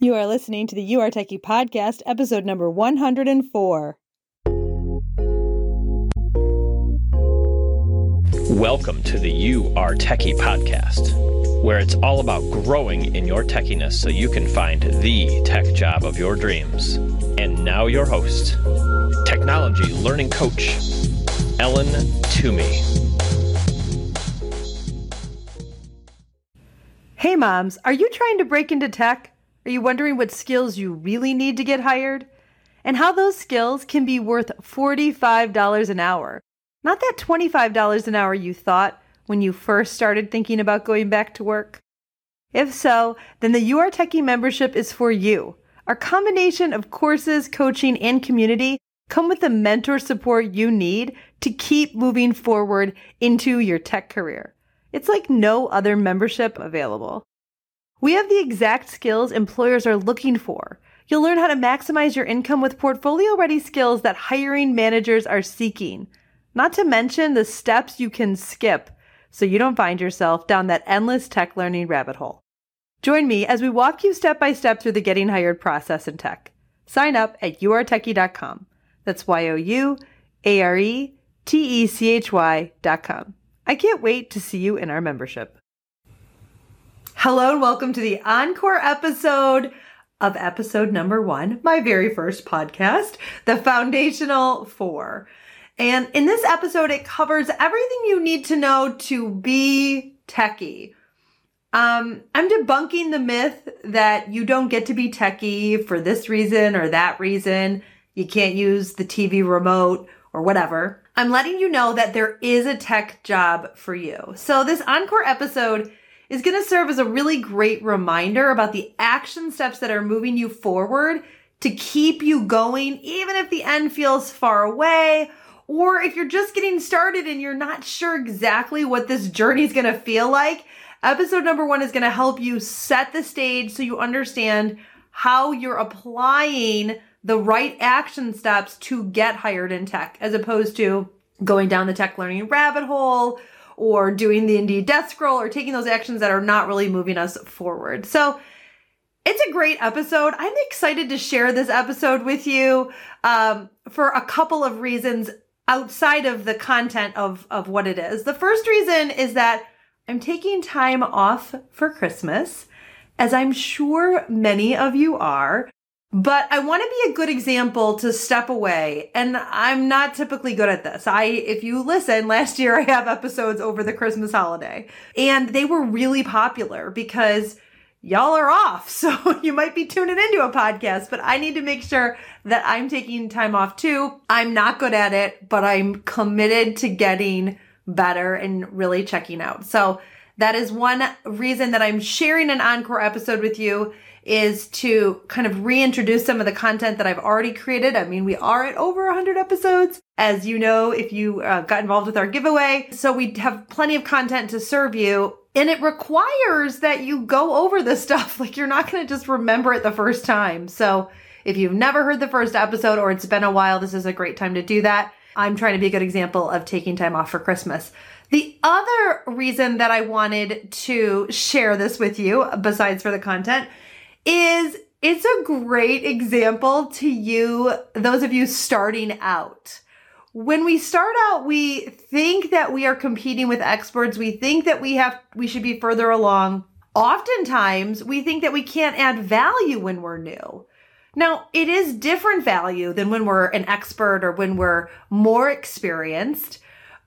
You are listening to the You Are Techy podcast, episode number 104. Welcome to the You Are Techy podcast, where it's all about growing in your techiness so you can find the tech job of your dreams. And now, your host, technology learning coach, Ellen Toomey. Hey, moms, are you trying to break into tech? Are you wondering what skills you really need to get hired? And how those skills can be worth $45 an hour? Not that $25 an hour you thought when you first started thinking about going back to work. If so, then the You Are Techy membership is for you. Our combination of courses, coaching, and community come with the mentor support you need to keep moving forward into your tech career. It's like no other membership available. We have the exact skills employers are looking for. You'll learn how to maximize your income with portfolio ready skills that hiring managers are seeking. Not to mention the steps you can skip so you don't find yourself down that endless tech learning rabbit hole. Join me as we walk you step by step through the getting hired process in tech. Sign up at youaretechy.com. That's Y O U A R E T E C H Y.com. I can't wait to see you in our membership. Hello and welcome to the encore episode of episode number one, my very first podcast, The Foundational Four. And in this episode, it covers everything you need to know to be techie. Um, I'm debunking the myth that you don't get to be techie for this reason or that reason. You can't use the TV remote or whatever. I'm letting you know that there is a tech job for you. So this encore episode is going to serve as a really great reminder about the action steps that are moving you forward to keep you going, even if the end feels far away, or if you're just getting started and you're not sure exactly what this journey is going to feel like. Episode number one is going to help you set the stage so you understand how you're applying the right action steps to get hired in tech as opposed to going down the tech learning rabbit hole or doing the Indeed death scroll or taking those actions that are not really moving us forward. So it's a great episode. I'm excited to share this episode with you um, for a couple of reasons outside of the content of, of what it is. The first reason is that I'm taking time off for Christmas, as I'm sure many of you are. But I want to be a good example to step away. And I'm not typically good at this. I, if you listen, last year I have episodes over the Christmas holiday and they were really popular because y'all are off. So you might be tuning into a podcast, but I need to make sure that I'm taking time off too. I'm not good at it, but I'm committed to getting better and really checking out. So that is one reason that I'm sharing an encore episode with you is to kind of reintroduce some of the content that I've already created. I mean, we are at over 100 episodes, as you know, if you uh, got involved with our giveaway. So we have plenty of content to serve you. And it requires that you go over this stuff. Like you're not going to just remember it the first time. So if you've never heard the first episode or it's been a while, this is a great time to do that. I'm trying to be a good example of taking time off for Christmas. The other reason that I wanted to share this with you, besides for the content, is it's a great example to you, those of you starting out. When we start out, we think that we are competing with experts. We think that we have, we should be further along. Oftentimes, we think that we can't add value when we're new. Now, it is different value than when we're an expert or when we're more experienced.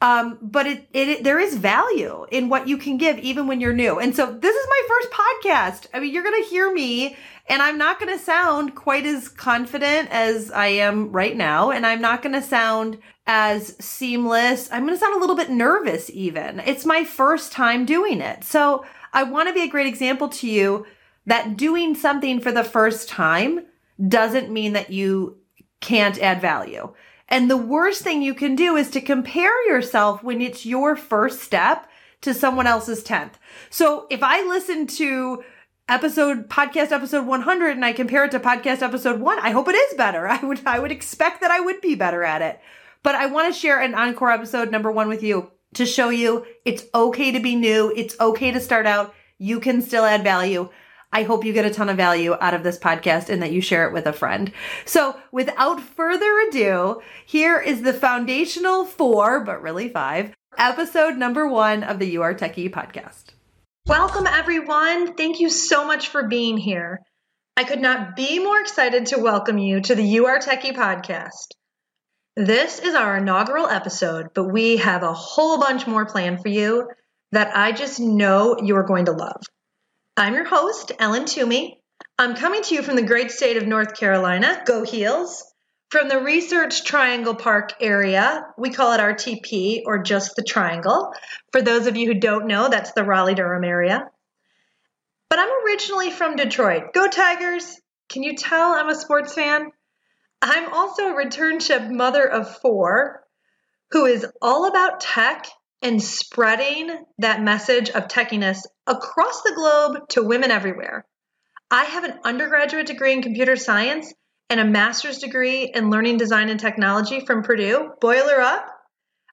Um, but it, it, there is value in what you can give even when you're new. And so this is my first podcast. I mean, you're going to hear me and I'm not going to sound quite as confident as I am right now. And I'm not going to sound as seamless. I'm going to sound a little bit nervous even. It's my first time doing it. So I want to be a great example to you that doing something for the first time doesn't mean that you can't add value. And the worst thing you can do is to compare yourself when it's your first step to someone else's 10th. So if I listen to episode podcast episode 100 and I compare it to podcast episode 1, I hope it is better. I would I would expect that I would be better at it. But I want to share an encore episode number 1 with you to show you it's okay to be new, it's okay to start out, you can still add value. I hope you get a ton of value out of this podcast and that you share it with a friend. So, without further ado, here is the foundational four, but really five, episode number one of the You Are Techy podcast. Welcome, everyone. Thank you so much for being here. I could not be more excited to welcome you to the You Are Techy podcast. This is our inaugural episode, but we have a whole bunch more planned for you that I just know you are going to love. I'm your host, Ellen Toomey. I'm coming to you from the great state of North Carolina. Go Heels. From the Research Triangle Park area, we call it RTP or just the Triangle. For those of you who don't know, that's the Raleigh Durham area. But I'm originally from Detroit. Go Tigers! Can you tell I'm a sports fan? I'm also a returnship mother of four who is all about tech and spreading that message of techiness across the globe to women everywhere. I have an undergraduate degree in computer science and a master's degree in learning design and technology from Purdue. Boiler up.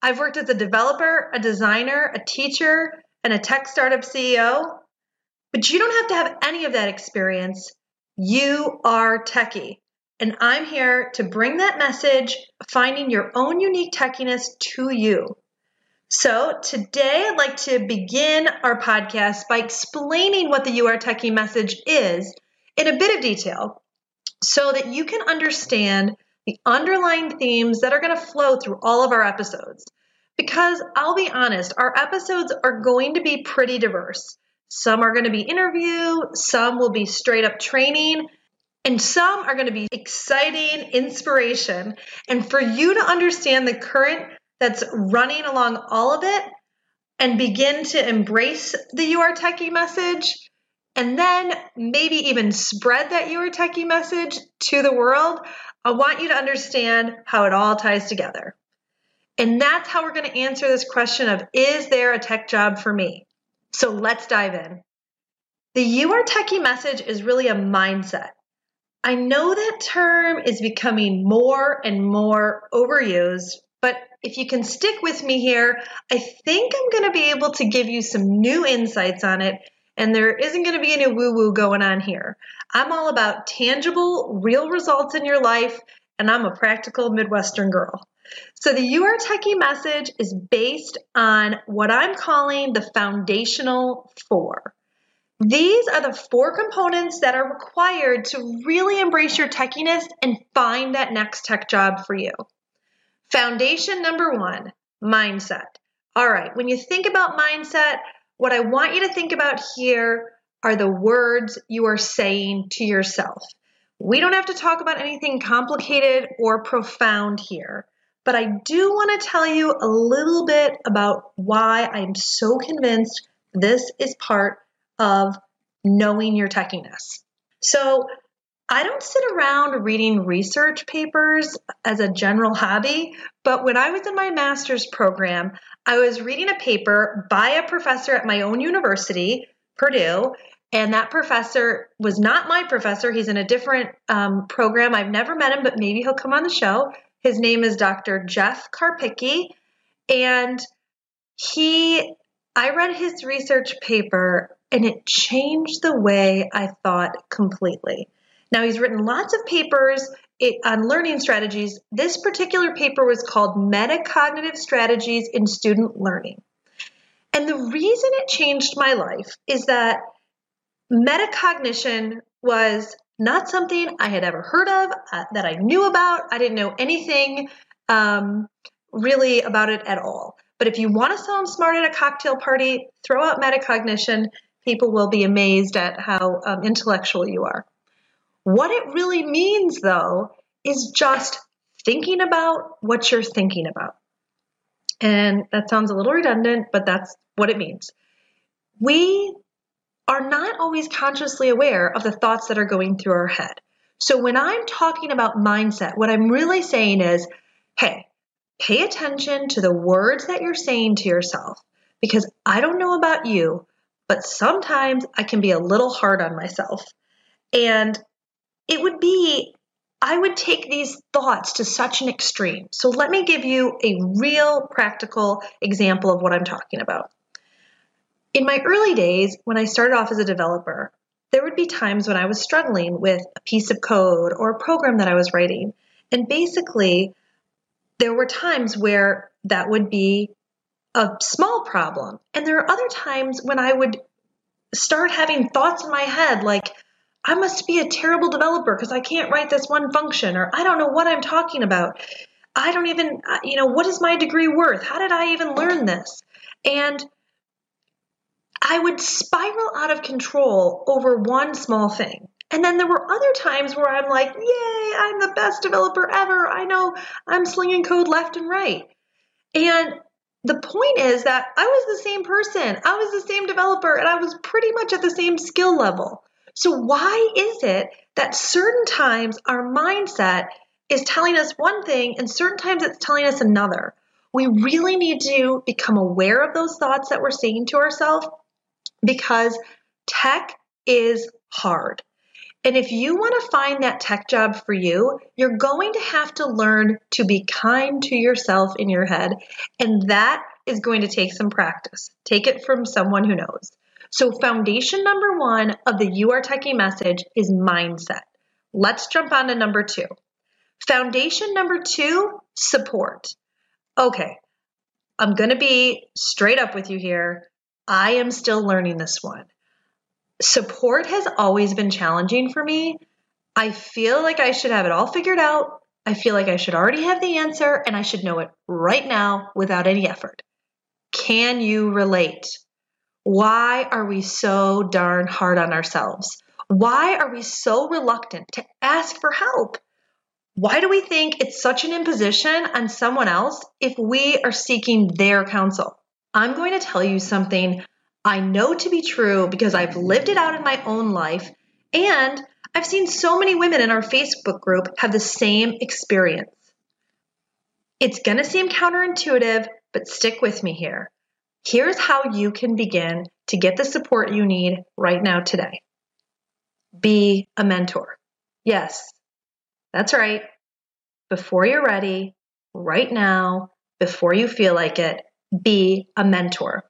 I've worked as a developer, a designer, a teacher, and a tech startup CEO. But you don't have to have any of that experience. You are techie. And I'm here to bring that message, finding your own unique techiness to you. So, today I'd like to begin our podcast by explaining what the You Are Techy message is in a bit of detail so that you can understand the underlying themes that are going to flow through all of our episodes. Because I'll be honest, our episodes are going to be pretty diverse. Some are going to be interview, some will be straight up training, and some are going to be exciting inspiration. And for you to understand the current that's running along all of it and begin to embrace the You Are Techy message and then maybe even spread that You Are Techy message to the world, I want you to understand how it all ties together. And that's how we're going to answer this question of is there a tech job for me? So let's dive in. The You Are Techy message is really a mindset. I know that term is becoming more and more overused, but if you can stick with me here, I think I'm going to be able to give you some new insights on it, and there isn't going to be any woo woo going on here. I'm all about tangible, real results in your life, and I'm a practical Midwestern girl. So, the You Are Techy message is based on what I'm calling the foundational four. These are the four components that are required to really embrace your techiness and find that next tech job for you. Foundation number one mindset. All right, when you think about mindset, what I want you to think about here are the words you are saying to yourself. We don't have to talk about anything complicated or profound here, but I do want to tell you a little bit about why I'm so convinced this is part of knowing your techiness. So, I don't sit around reading research papers as a general hobby, but when I was in my master's program, I was reading a paper by a professor at my own university, Purdue, and that professor was not my professor. He's in a different um, program. I've never met him, but maybe he'll come on the show. His name is Dr. Jeff Karpicke, and he, I read his research paper, and it changed the way I thought completely. Now, he's written lots of papers on learning strategies. This particular paper was called Metacognitive Strategies in Student Learning. And the reason it changed my life is that metacognition was not something I had ever heard of, uh, that I knew about. I didn't know anything um, really about it at all. But if you want to sound smart at a cocktail party, throw out metacognition. People will be amazed at how um, intellectual you are. What it really means, though, is just thinking about what you're thinking about. And that sounds a little redundant, but that's what it means. We are not always consciously aware of the thoughts that are going through our head. So when I'm talking about mindset, what I'm really saying is hey, pay attention to the words that you're saying to yourself because I don't know about you, but sometimes I can be a little hard on myself. And it would be I would take these thoughts to such an extreme. So let me give you a real practical example of what I'm talking about. In my early days, when I started off as a developer, there would be times when I was struggling with a piece of code or a program that I was writing. And basically, there were times where that would be a small problem. And there are other times when I would start having thoughts in my head like, I must be a terrible developer because I can't write this one function, or I don't know what I'm talking about. I don't even, uh, you know, what is my degree worth? How did I even learn this? And I would spiral out of control over one small thing. And then there were other times where I'm like, yay, I'm the best developer ever. I know I'm slinging code left and right. And the point is that I was the same person, I was the same developer, and I was pretty much at the same skill level. So, why is it that certain times our mindset is telling us one thing and certain times it's telling us another? We really need to become aware of those thoughts that we're saying to ourselves because tech is hard. And if you want to find that tech job for you, you're going to have to learn to be kind to yourself in your head. And that is going to take some practice. Take it from someone who knows. So, foundation number one of the You Are Techy message is mindset. Let's jump on to number two. Foundation number two support. Okay, I'm going to be straight up with you here. I am still learning this one support has always been challenging for me. I feel like I should have it all figured out. I feel like I should already have the answer and I should know it right now without any effort. Can you relate? Why are we so darn hard on ourselves? Why are we so reluctant to ask for help? Why do we think it's such an imposition on someone else if we are seeking their counsel? I'm going to tell you something I know to be true because I've lived it out in my own life and I've seen so many women in our Facebook group have the same experience. It's going to seem counterintuitive, but stick with me here. Here's how you can begin to get the support you need right now today. Be a mentor. Yes, that's right. Before you're ready, right now, before you feel like it, be a mentor.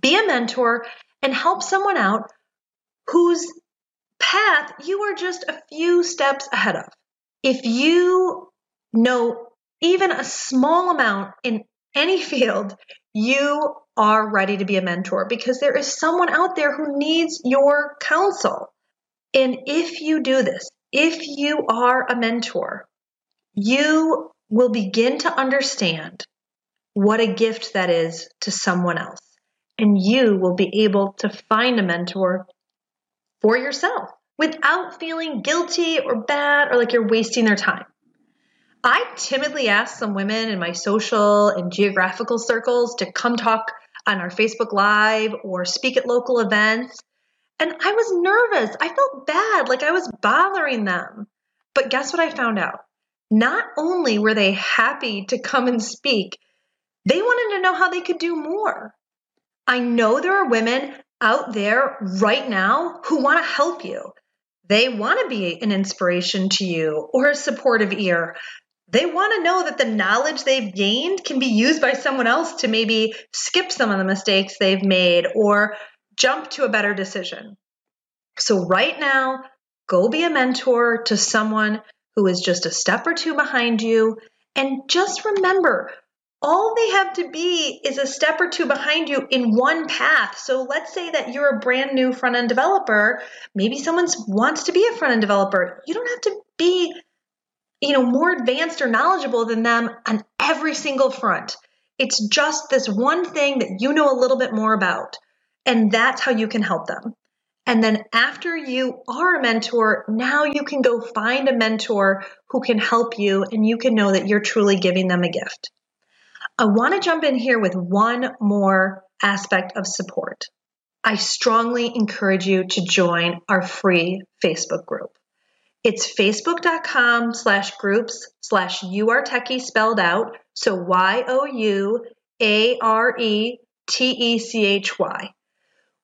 Be a mentor and help someone out whose path you are just a few steps ahead of. If you know even a small amount in any field, you are ready to be a mentor because there is someone out there who needs your counsel. And if you do this, if you are a mentor, you will begin to understand what a gift that is to someone else and you will be able to find a mentor for yourself without feeling guilty or bad or like you're wasting their time. I timidly asked some women in my social and geographical circles to come talk on our Facebook Live or speak at local events. And I was nervous. I felt bad, like I was bothering them. But guess what I found out? Not only were they happy to come and speak, they wanted to know how they could do more. I know there are women out there right now who want to help you. They want to be an inspiration to you or a supportive ear. They want to know that the knowledge they've gained can be used by someone else to maybe skip some of the mistakes they've made or jump to a better decision. So, right now, go be a mentor to someone who is just a step or two behind you. And just remember all they have to be is a step or two behind you in one path. So let's say that you're a brand new front end developer. Maybe someone wants to be a front end developer. You don't have to be, you know, more advanced or knowledgeable than them on every single front. It's just this one thing that you know a little bit more about. And that's how you can help them. And then after you are a mentor, now you can go find a mentor who can help you and you can know that you're truly giving them a gift. I want to jump in here with one more aspect of support. I strongly encourage you to join our free Facebook group. It's facebook.com slash groups slash you are techie spelled out. So Y O U A R E T E C H Y.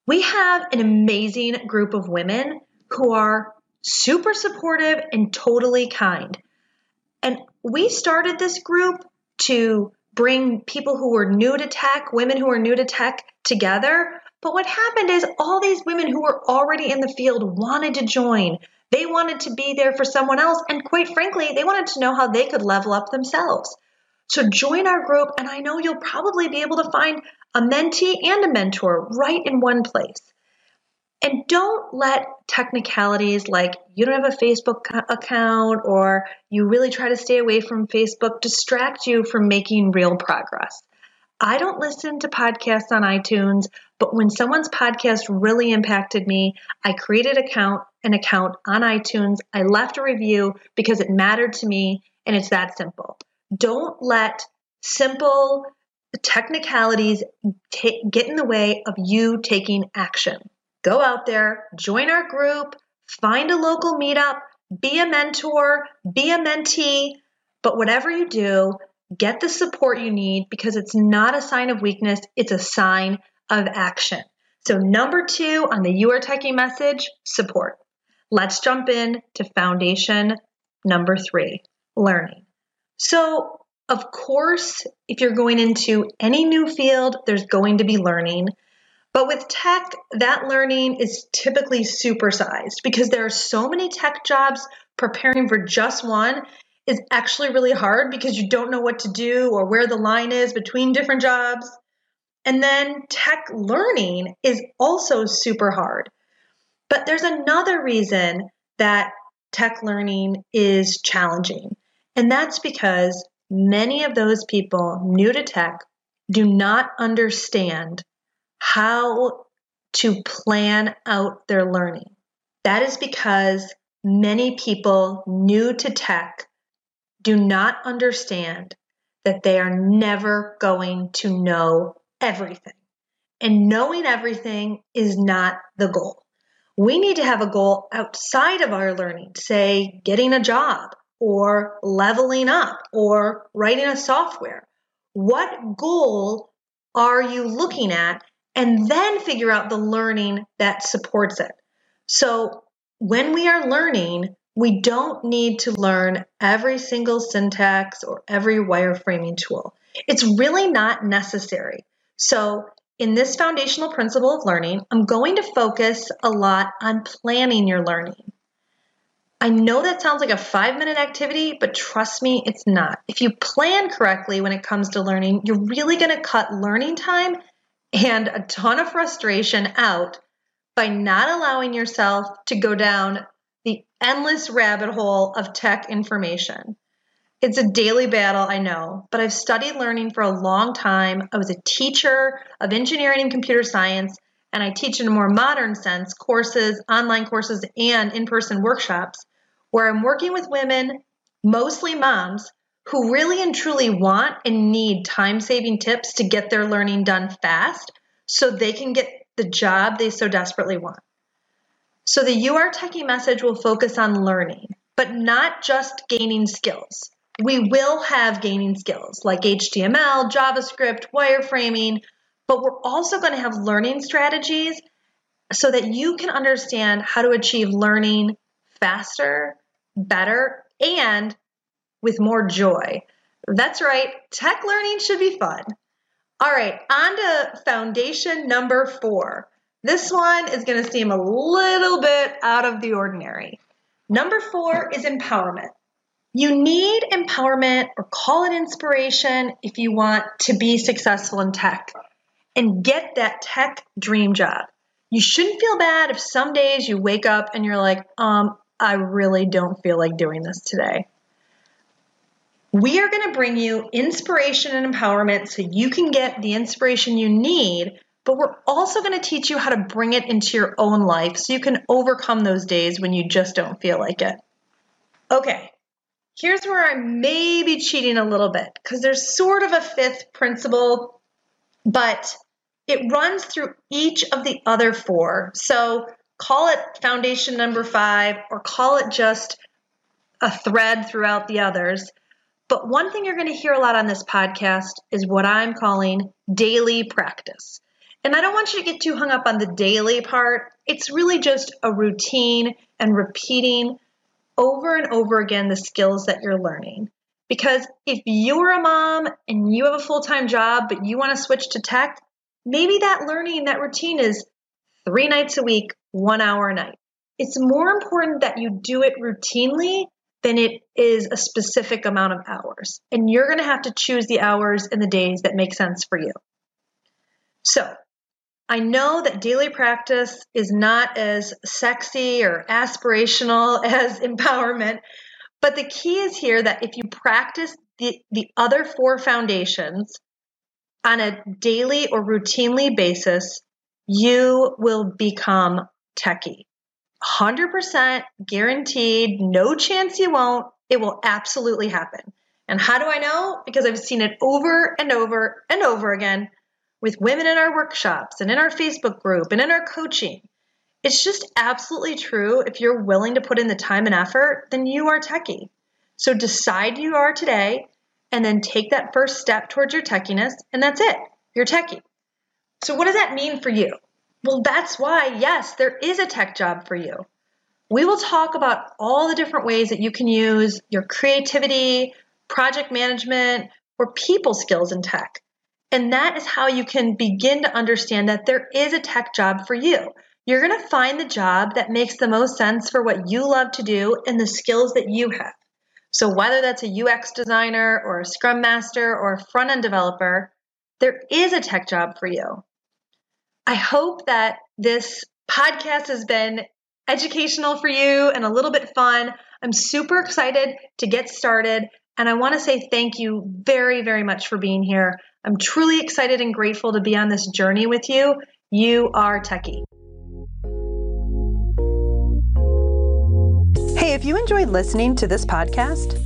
We have an amazing group of women who are super supportive and totally kind. And we started this group to bring people who were new to tech, women who are new to tech together But what happened is all these women who were already in the field wanted to join. They wanted to be there for someone else. And quite frankly, they wanted to know how they could level up themselves. So join our group, and I know you'll probably be able to find a mentee and a mentor right in one place. And don't let technicalities like you don't have a Facebook account or you really try to stay away from Facebook distract you from making real progress. I don't listen to podcasts on iTunes, but when someone's podcast really impacted me, I created account an account on iTunes. I left a review because it mattered to me and it's that simple. Don't let simple technicalities t- get in the way of you taking action. Go out there, join our group, find a local meetup, be a mentor, be a mentee, but whatever you do, get the support you need because it's not a sign of weakness, it's a sign of action. So, number two on the You Are Techy message support. Let's jump in to foundation number three learning. So, of course, if you're going into any new field, there's going to be learning. But with tech, that learning is typically supersized because there are so many tech jobs preparing for just one is actually really hard because you don't know what to do or where the line is between different jobs. And then tech learning is also super hard. But there's another reason that tech learning is challenging, and that's because many of those people new to tech do not understand how to plan out their learning. That is because many people new to tech do not understand that they are never going to know everything. And knowing everything is not the goal. We need to have a goal outside of our learning, say getting a job or leveling up or writing a software. What goal are you looking at and then figure out the learning that supports it. So when we are learning, we don't need to learn every single syntax or every wireframing tool. It's really not necessary. So in this foundational principle of learning, I'm going to focus a lot on planning your learning. I know that sounds like a five minute activity, but trust me, it's not. If you plan correctly when it comes to learning, you're really going to cut learning time and a ton of frustration out by not allowing yourself to go down endless rabbit hole of tech information. It's a daily battle, I know, but I've studied learning for a long time. I was a teacher of engineering and computer science, and I teach in a more modern sense courses, online courses, and in person workshops where I'm working with women, mostly moms, who really and truly want and need time saving tips to get their learning done fast so they can get the job they so desperately want. So the You Are Techy message will focus on learning, but not just gaining skills. We will have gaining skills like HTML, JavaScript, wireframing, but we're also going to have learning strategies so that you can understand how to achieve learning faster, better, and with more joy. That's right, tech learning should be fun. All right, on to foundation number four. This one is going to seem a little bit out of the ordinary. Number four is empowerment. You need empowerment or call it inspiration if you want to be successful in tech and get that tech dream job. You shouldn't feel bad if some days you wake up and you're like, um, I really don't feel like doing this today. We are going to bring you inspiration and empowerment so you can get the inspiration you need, but we're also going to teach you how to bring it into your own life so you can overcome those days when you just don't feel like it. Okay, here's where I may be cheating a little bit because there's sort of a fifth principle, but it runs through each of the other four. So call it foundation number five or call it just a thread throughout the others. But one thing you're going to hear a lot on this podcast is what I'm calling daily practice. And I don't want you to get too hung up on the daily part. It's really just a routine and repeating over and over again the skills that you're learning. Because if you're a mom and you have a full time job, but you want to switch to tech, Maybe that learning, that routine is three nights a week, one hour a night. It's more important that you do it routinely than it is a specific amount of hours. And you're going to have to choose the hours and the days that make sense for you. So, I know that daily practice is not as sexy or aspirational as empowerment, but the key is here that if you practice the, the other four foundations on a daily or routinely basis, you will become techie. 100% guaranteed, no chance you won't. It will absolutely happen. And how do I know? Because I've seen it over and over and over again with women in our workshops and in our Facebook group and in our coaching. It's just absolutely true. If you're willing to put in the time and effort, then you are techie. So decide you are today and then take that first step towards your techiness, and that's it. You're techie. So, what does that mean for you? Well, that's why, yes, there is a tech job for you. We will talk about all the different ways that you can use your creativity, project management, or people skills in tech. And that is how you can begin to understand that there is a tech job for you. You're going to find the job that makes the most sense for what you love to do and the skills that you have. So, whether that's a UX designer or a scrum master or a front end developer, there is a tech job for you. I hope that this podcast has been educational for you and a little bit fun. I'm super excited to get started. And I want to say thank you very, very much for being here. I'm truly excited and grateful to be on this journey with you. You are Techie. Hey, if you enjoyed listening to this podcast,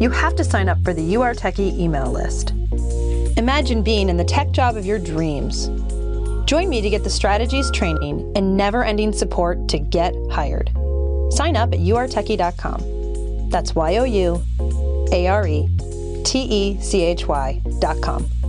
you have to sign up for the You Are Techy email list. Imagine being in the tech job of your dreams Join me to get the strategies, training, and never ending support to get hired. Sign up at youaretechy.com. That's Y O U A R E T E C H Y.com.